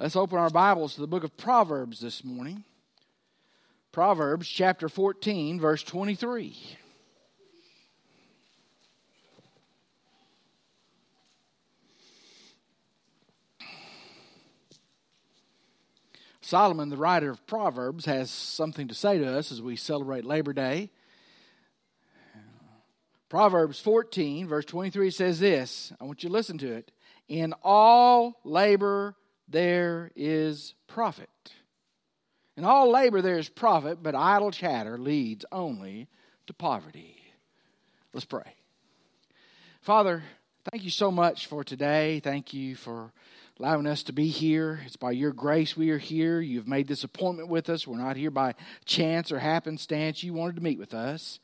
Let's open our Bibles to the book of Proverbs this morning. Proverbs chapter 14, verse 23. Solomon, the writer of Proverbs, has something to say to us as we celebrate Labor Day. Proverbs 14, verse 23 says this. I want you to listen to it. In all labor there is profit. In all labor there is profit, but idle chatter leads only to poverty. Let's pray. Father, thank you so much for today. Thank you for allowing us to be here. It's by your grace we are here. You've made this appointment with us. We're not here by chance or happenstance. You wanted to meet with us.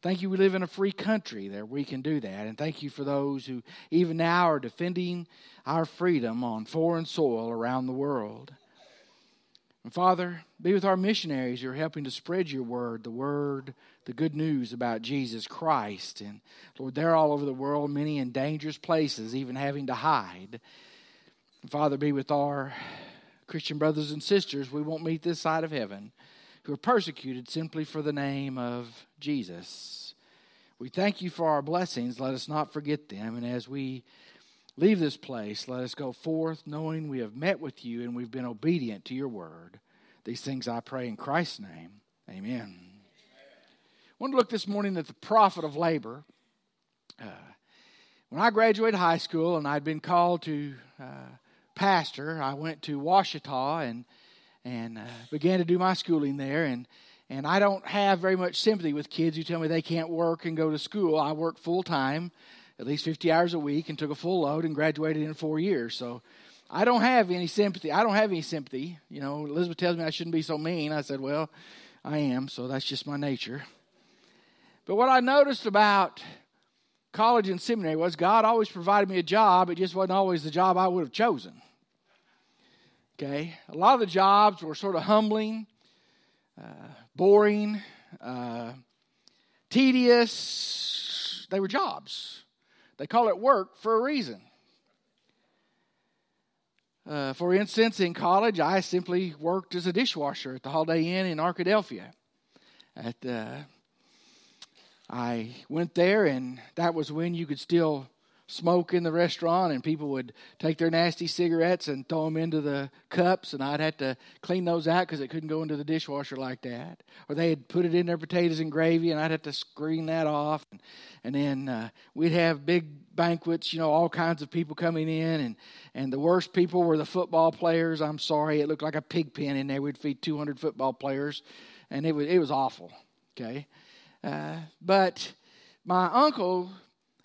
Thank you, we live in a free country that we can do that. And thank you for those who, even now, are defending our freedom on foreign soil around the world. And Father, be with our missionaries who are helping to spread your word, the word, the good news about Jesus Christ. And Lord, they're all over the world, many in dangerous places, even having to hide. And Father, be with our Christian brothers and sisters we won't meet this side of heaven who are persecuted simply for the name of Jesus. We thank you for our blessings. Let us not forget them. And as we leave this place, let us go forth knowing we have met with you and we've been obedient to your word. These things I pray in Christ's name. Amen. I want to look this morning at the profit of labor. Uh, when I graduated high school and I'd been called to uh, pastor, I went to Ouachita and and uh, began to do my schooling there. And and I don't have very much sympathy with kids who tell me they can't work and go to school. I worked full time, at least 50 hours a week, and took a full load and graduated in four years. So I don't have any sympathy. I don't have any sympathy. You know, Elizabeth tells me I shouldn't be so mean. I said, well, I am, so that's just my nature. But what I noticed about college and seminary was God always provided me a job. It just wasn't always the job I would have chosen. Okay, a lot of the jobs were sort of humbling, uh, boring, uh, tedious. They were jobs. They call it work for a reason. Uh, for instance, in college, I simply worked as a dishwasher at the Holiday Inn in Arkadelphia. At uh, I went there, and that was when you could still smoke in the restaurant and people would take their nasty cigarettes and throw them into the cups and I'd have to clean those out because it couldn't go into the dishwasher like that. Or they had put it in their potatoes and gravy and I'd have to screen that off. And, and then uh, we'd have big banquets, you know, all kinds of people coming in and, and the worst people were the football players. I'm sorry, it looked like a pig pen in there. We'd feed 200 football players and it was, it was awful, okay? Uh, but my uncle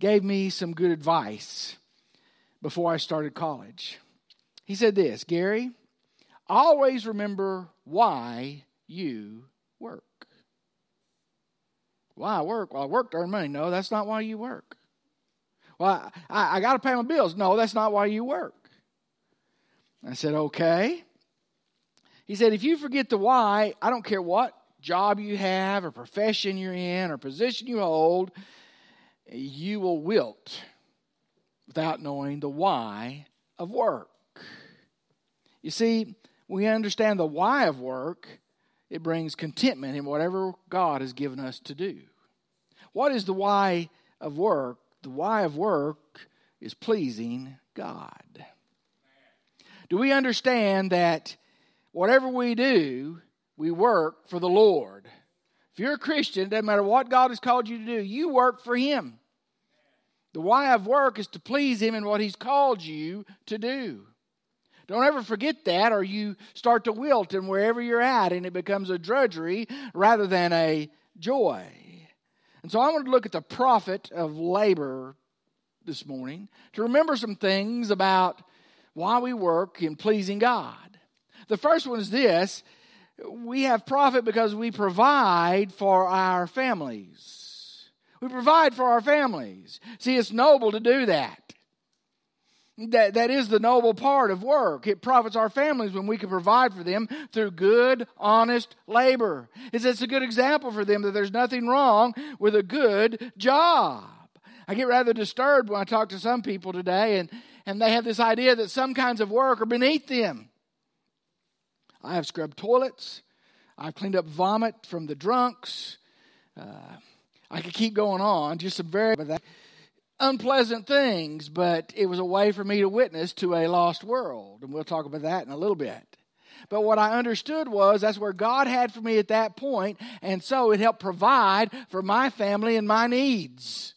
gave me some good advice before I started college. He said this Gary, always remember why you work. Why I work? Well, I work to earn money. No, that's not why you work. Well, I, I got to pay my bills. No, that's not why you work. I said, okay. He said, if you forget the why, I don't care what job you have or profession you're in or position you hold, you will wilt without knowing the why of work. You see, we understand the why of work, it brings contentment in whatever God has given us to do. What is the why of work? The why of work is pleasing God. Do we understand that whatever we do, we work for the Lord? If you're a Christian, it doesn't matter what God has called you to do, you work for Him. The why of work is to please Him in what He's called you to do. Don't ever forget that, or you start to wilt and wherever you're at, and it becomes a drudgery rather than a joy. And so I want to look at the profit of labor this morning to remember some things about why we work in pleasing God. The first one is this we have profit because we provide for our families. We provide for our families. See, it's noble to do that. That, that is the noble part of work. It profits our families when we can provide for them through good, honest labor. It's, it's a good example for them that there's nothing wrong with a good job. I get rather disturbed when I talk to some people today and, and they have this idea that some kinds of work are beneath them. I have scrubbed toilets. I've cleaned up vomit from the drunks. Uh, I could keep going on, just some very unpleasant things, but it was a way for me to witness to a lost world. And we'll talk about that in a little bit. But what I understood was that's where God had for me at that point, and so it helped provide for my family and my needs.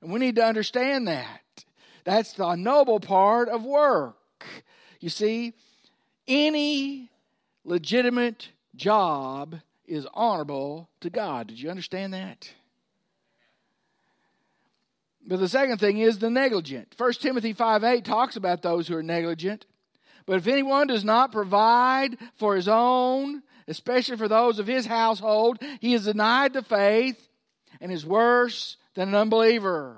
And we need to understand that. That's the noble part of work. You see, any legitimate job is honorable to God. Did you understand that? But the second thing is the negligent. 1 Timothy 5 8 talks about those who are negligent. But if anyone does not provide for his own, especially for those of his household, he is denied the faith and is worse than an unbeliever.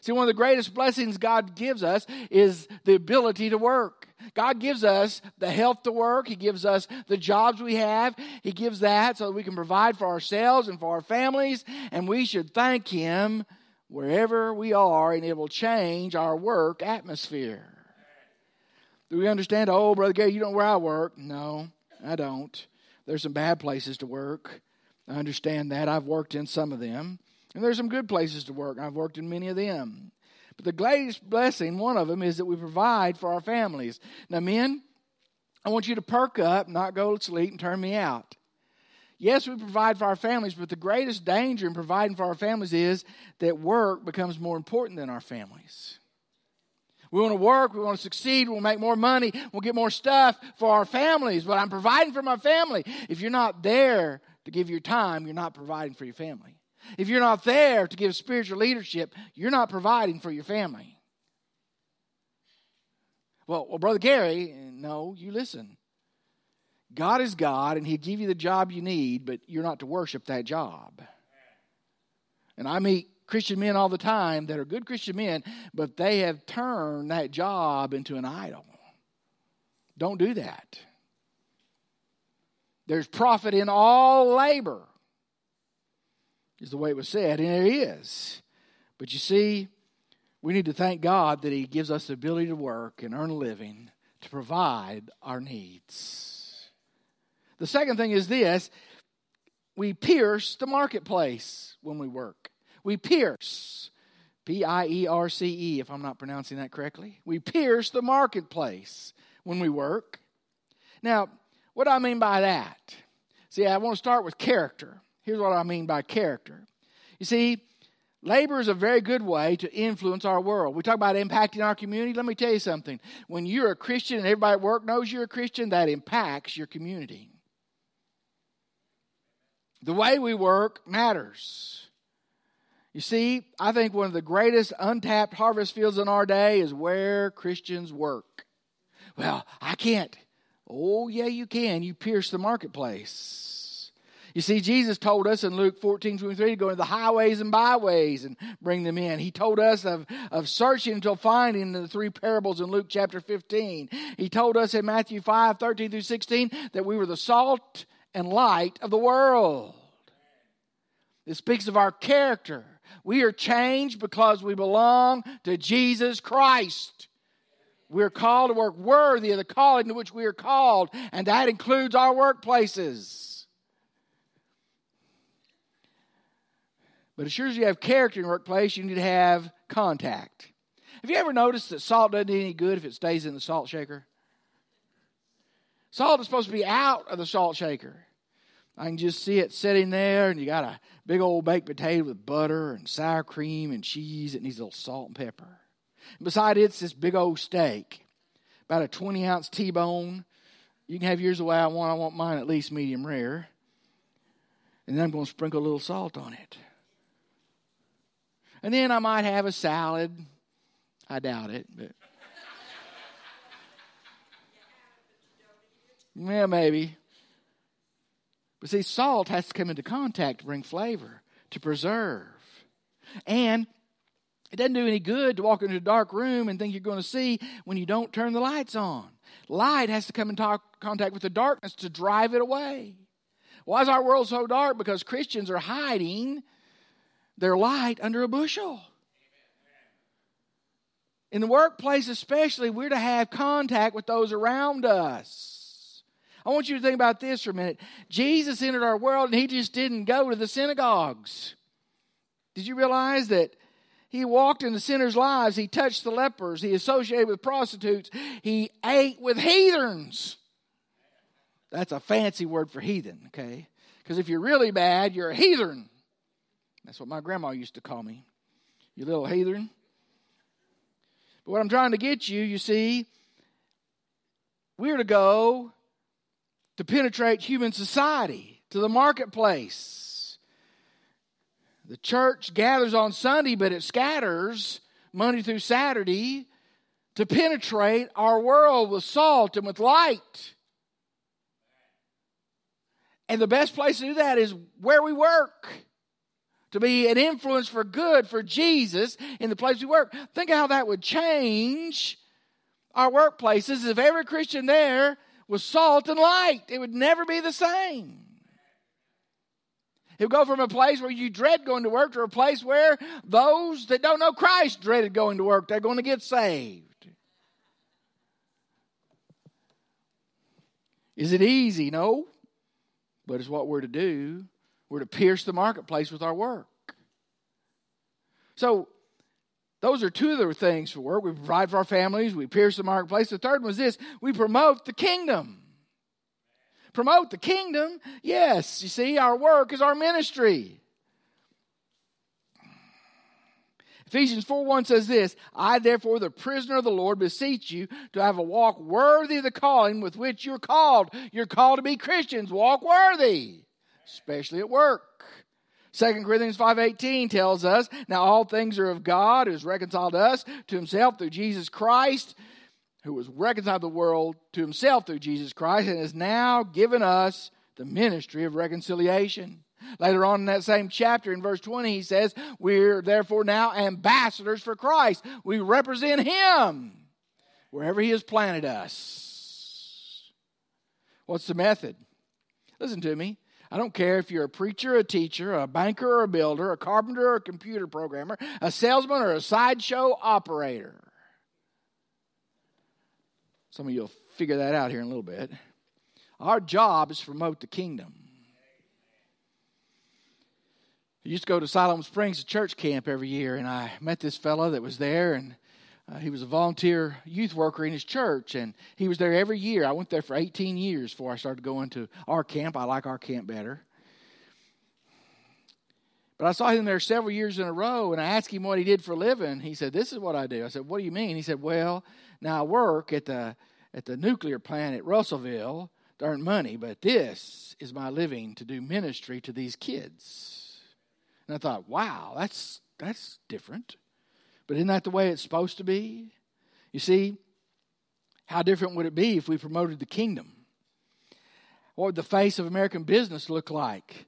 See, one of the greatest blessings God gives us is the ability to work. God gives us the health to work. He gives us the jobs we have. He gives that so that we can provide for ourselves and for our families. And we should thank Him wherever we are, and it will change our work atmosphere. Do we understand? Oh, Brother Gary, you don't know where I work. No, I don't. There's some bad places to work. I understand that. I've worked in some of them. And there's some good places to work. I've worked in many of them. But the greatest blessing, one of them, is that we provide for our families. Now, men, I want you to perk up, not go to sleep, and turn me out. Yes, we provide for our families, but the greatest danger in providing for our families is that work becomes more important than our families. We want to work, we want to succeed, we'll make more money, we'll get more stuff for our families, but I'm providing for my family. If you're not there to give your time, you're not providing for your family. If you're not there to give spiritual leadership, you're not providing for your family. Well, well, Brother Gary, no, you listen. God is God, and He'll give you the job you need, but you're not to worship that job. And I meet Christian men all the time that are good Christian men, but they have turned that job into an idol. Don't do that. There's profit in all labor, is the way it was said, and it is. But you see, we need to thank God that He gives us the ability to work and earn a living to provide our needs. The second thing is this we pierce the marketplace when we work. We pierce. P I E R C E, if I'm not pronouncing that correctly. We pierce the marketplace when we work. Now, what do I mean by that? See, I want to start with character. Here's what I mean by character. You see, labor is a very good way to influence our world. We talk about impacting our community. Let me tell you something. When you're a Christian and everybody at work knows you're a Christian, that impacts your community. The way we work matters. You see, I think one of the greatest untapped harvest fields in our day is where Christians work. Well, I can't. Oh, yeah, you can. You pierce the marketplace. You see, Jesus told us in Luke 14 23 to go into the highways and byways and bring them in. He told us of, of searching until finding the three parables in Luke chapter 15. He told us in Matthew 5 13 through 16 that we were the salt and light of the world. It speaks of our character. We are changed because we belong to Jesus Christ. We're called to work worthy of the calling to which we are called, and that includes our workplaces. But as sure as you have character in your workplace, you need to have contact. Have you ever noticed that salt doesn't do any good if it stays in the salt shaker? Salt is supposed to be out of the salt shaker. I can just see it sitting there, and you got a big old baked potato with butter and sour cream and cheese. It needs a little salt and pepper. And beside it's this big old steak, about a 20 ounce T bone. You can have yours the way I want. I want mine at least medium rare. And then I'm going to sprinkle a little salt on it. And then I might have a salad. I doubt it, but. yeah, maybe. But see, salt has to come into contact to bring flavor, to preserve. And it doesn't do any good to walk into a dark room and think you're going to see when you don't turn the lights on. Light has to come in contact with the darkness to drive it away. Why is our world so dark? Because Christians are hiding their light under a bushel. In the workplace, especially, we're to have contact with those around us. I want you to think about this for a minute. Jesus entered our world and he just didn't go to the synagogues. Did you realize that he walked in the sinners' lives? He touched the lepers. He associated with prostitutes. He ate with heathens. That's a fancy word for heathen, okay? Because if you're really bad, you're a heathen. That's what my grandma used to call me. You little heathen. But what I'm trying to get you, you see, we're to go to penetrate human society, to the marketplace. The church gathers on Sunday, but it scatters Monday through Saturday to penetrate our world with salt and with light. And the best place to do that is where we work. To be an influence for good for Jesus in the place we work. Think of how that would change our workplaces if every Christian there was salt and light. It would never be the same. It would go from a place where you dread going to work to a place where those that don't know Christ dreaded going to work. They're going to get saved. Is it easy? No but it's what we're to do. We're to pierce the marketplace with our work. So, those are two of the things for work. We provide for our families, we pierce the marketplace. The third one was this we promote the kingdom. Promote the kingdom? Yes, you see, our work is our ministry. Ephesians 4 1 says this I, therefore, the prisoner of the Lord, beseech you to have a walk worthy of the calling with which you're called. You're called to be Christians. Walk worthy, especially at work. 2 Corinthians 5.18 tells us, Now all things are of God, who has reconciled us to himself through Jesus Christ, who has reconciled the world to himself through Jesus Christ, and has now given us the ministry of reconciliation. Later on in that same chapter, in verse 20, he says, We're therefore now ambassadors for Christ. We represent him wherever he has planted us. What's the method? Listen to me. I don't care if you're a preacher, a teacher, a banker, or a builder, a carpenter, or a computer programmer, a salesman, or a sideshow operator. Some of you will figure that out here in a little bit. Our job is to promote the kingdom. I used to go to Siloam Springs church camp every year, and I met this fellow that was there, and uh, he was a volunteer youth worker in his church, and he was there every year. I went there for 18 years before I started going to our camp. I like our camp better. But I saw him there several years in a row, and I asked him what he did for a living. He said, "This is what I do." I said, "What do you mean?" He said, "Well, now I work at the at the nuclear plant at Russellville to earn money, but this is my living to do ministry to these kids." And I thought, wow, that's that's different. But isn't that the way it's supposed to be? You see, how different would it be if we promoted the kingdom? What would the face of American business look like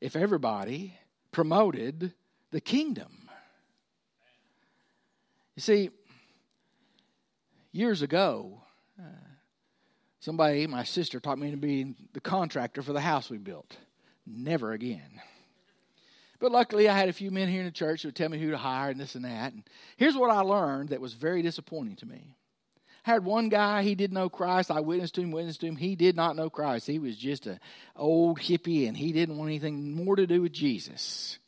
if everybody promoted the kingdom? You see, years ago, somebody, my sister, taught me to be the contractor for the house we built. Never again. But luckily, I had a few men here in the church who would tell me who to hire and this and that. And here's what I learned that was very disappointing to me. I had one guy, he didn't know Christ. I witnessed to him, witnessed to him. He did not know Christ. He was just an old hippie and he didn't want anything more to do with Jesus.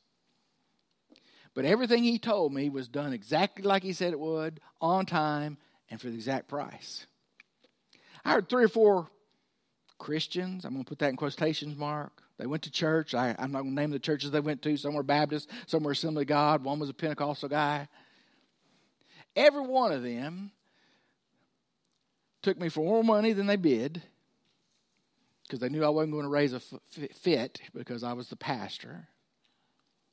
But everything he told me was done exactly like he said it would, on time, and for the exact price. I heard three or four Christians, I'm going to put that in quotations mark, they went to church. I, am not going to name the churches they went to. Some were Baptist, some were Assembly of God, one was a Pentecostal guy. Every one of them took me for more money than they bid because they knew I wasn't going to raise a fit because I was the pastor.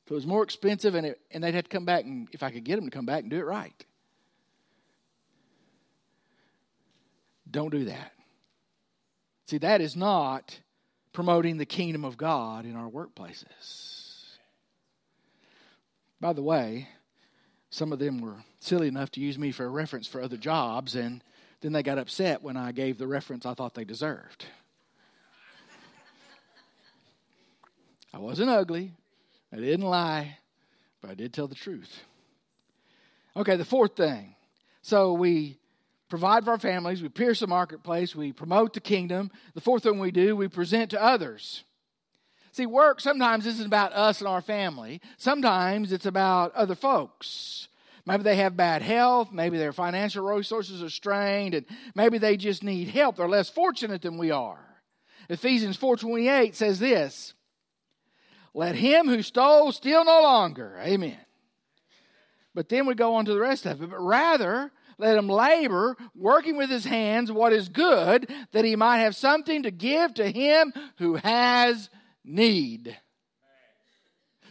So it was more expensive, and, it, and they'd have to come back, and if I could get them to come back and do it right. Don't do that. See, that is not promoting the kingdom of God in our workplaces. By the way, some of them were silly enough to use me for a reference for other jobs, and then they got upset when I gave the reference I thought they deserved. I wasn't ugly, I didn't lie, but I did tell the truth. Okay, the fourth thing. So we provide for our families, we pierce the marketplace, we promote the kingdom. The fourth thing we do, we present to others. See, work sometimes isn't about us and our family, sometimes it's about other folks. Maybe they have bad health, maybe their financial resources are strained, and maybe they just need help. They're less fortunate than we are. Ephesians 4:28 says this, "Let him who stole steal no longer." Amen. But then we go on to the rest of it. But rather, let him labor, working with his hands what is good, that he might have something to give to him who has need.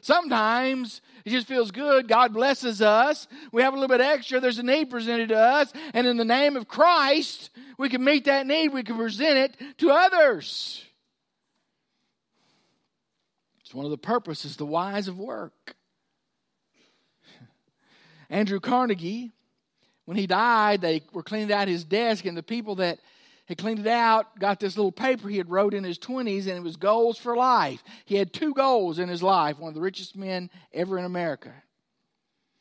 Sometimes it just feels good. God blesses us. We have a little bit extra. There's a need presented to us. And in the name of Christ, we can meet that need. We can present it to others. It's one of the purposes, the whys of work. Andrew Carnegie, when he died, they were cleaning out his desk, and the people that had cleaned it out got this little paper he had wrote in his 20s, and it was goals for life. He had two goals in his life, one of the richest men ever in America.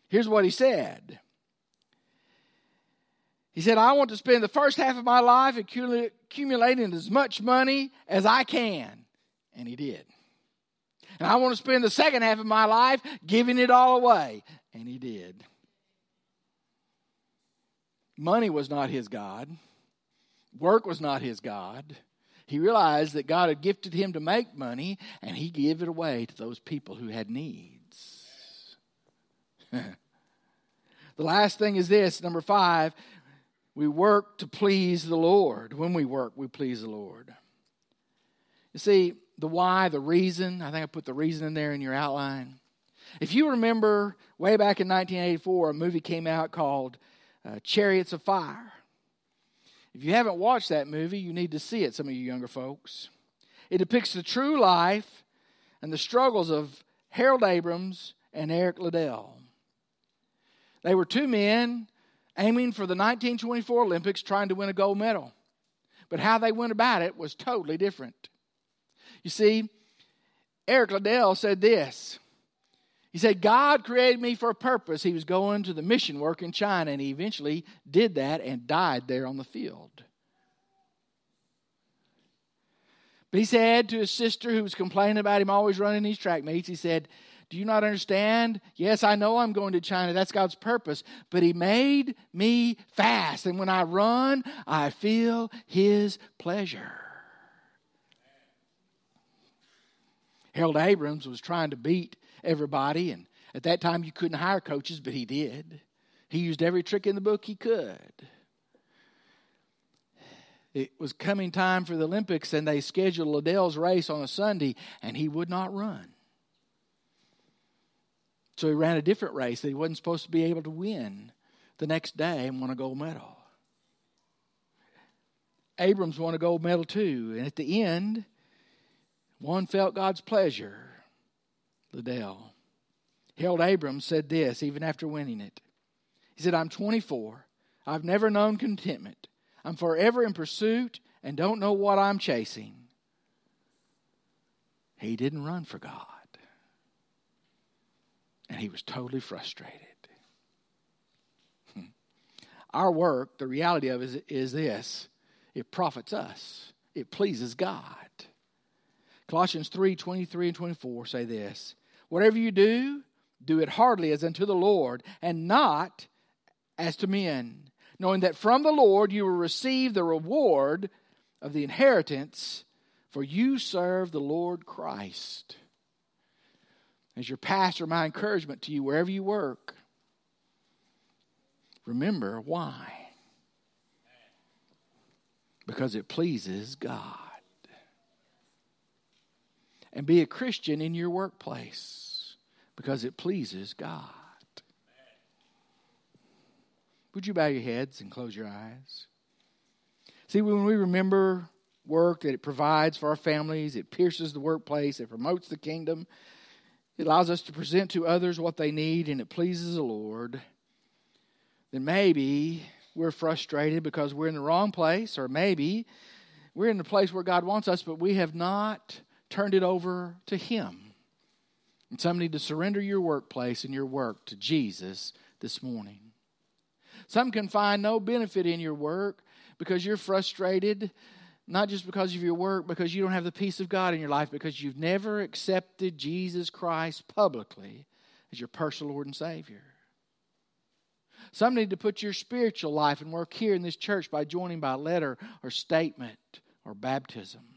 Here's what he said. He said, I want to spend the first half of my life accumulating as much money as I can. And he did. And I want to spend the second half of my life giving it all away. And he did. Money was not his God, work was not his God. He realized that God had gifted him to make money, and he gave it away to those people who had needs. the last thing is this number five we work to please the Lord. When we work, we please the Lord. You see, the why, the reason, I think I put the reason in there in your outline. If you remember way back in 1984, a movie came out called uh, Chariots of Fire. If you haven't watched that movie, you need to see it, some of you younger folks. It depicts the true life and the struggles of Harold Abrams and Eric Liddell. They were two men aiming for the 1924 Olympics trying to win a gold medal. But how they went about it was totally different. You see, Eric Liddell said this he said, God created me for a purpose. He was going to the mission work in China, and he eventually did that and died there on the field. But he said to his sister, who was complaining about him always running these track meets, he said, Do you not understand? Yes, I know I'm going to China. That's God's purpose. But he made me fast. And when I run, I feel his pleasure. Harold Abrams was trying to beat everybody. And at that time, you couldn't hire coaches, but he did. He used every trick in the book he could. It was coming time for the Olympics, and they scheduled Liddell's race on a Sunday, and he would not run. So he ran a different race that he wasn't supposed to be able to win the next day and won a gold medal. Abrams won a gold medal too, and at the end, one felt God's pleasure Liddell. Harold Abrams said this even after winning it. He said, I'm 24. I've never known contentment. I'm forever in pursuit and don't know what I'm chasing. He didn't run for God. And he was totally frustrated. Hmm. Our work, the reality of it is, is this it profits us, it pleases God. Colossians 3 23 and 24 say this Whatever you do, do it heartily as unto the Lord, and not as to men, knowing that from the Lord you will receive the reward of the inheritance, for you serve the Lord Christ. As your pastor, my encouragement to you wherever you work, remember why. Because it pleases God and be a Christian in your workplace because it pleases God. Would you bow your heads and close your eyes? See, when we remember work that it provides for our families, it pierces the workplace, it promotes the kingdom, it allows us to present to others what they need, and it pleases the Lord, then maybe we're frustrated because we're in the wrong place, or maybe we're in the place where God wants us, but we have not turned it over to Him. And some need to surrender your workplace and your work to Jesus this morning. Some can find no benefit in your work because you're frustrated, not just because of your work, because you don't have the peace of God in your life, because you've never accepted Jesus Christ publicly as your personal Lord and Savior. Some need to put your spiritual life and work here in this church by joining by letter or statement or baptism.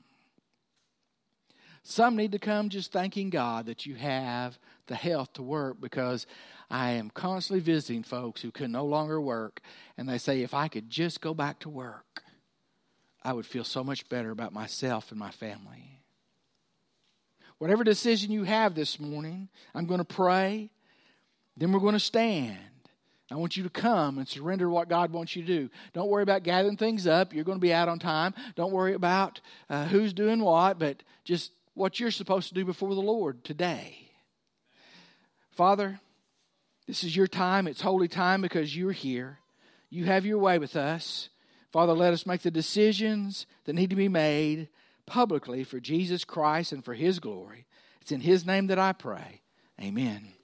Some need to come just thanking God that you have the health to work because I am constantly visiting folks who can no longer work, and they say, if I could just go back to work, I would feel so much better about myself and my family. Whatever decision you have this morning, I'm going to pray, then we're going to stand. I want you to come and surrender what God wants you to do. Don't worry about gathering things up. You're going to be out on time. Don't worry about uh, who's doing what, but just what you're supposed to do before the Lord today. Father, this is your time. It's holy time because you're here. You have your way with us. Father, let us make the decisions that need to be made publicly for Jesus Christ and for His glory. It's in His name that I pray. Amen.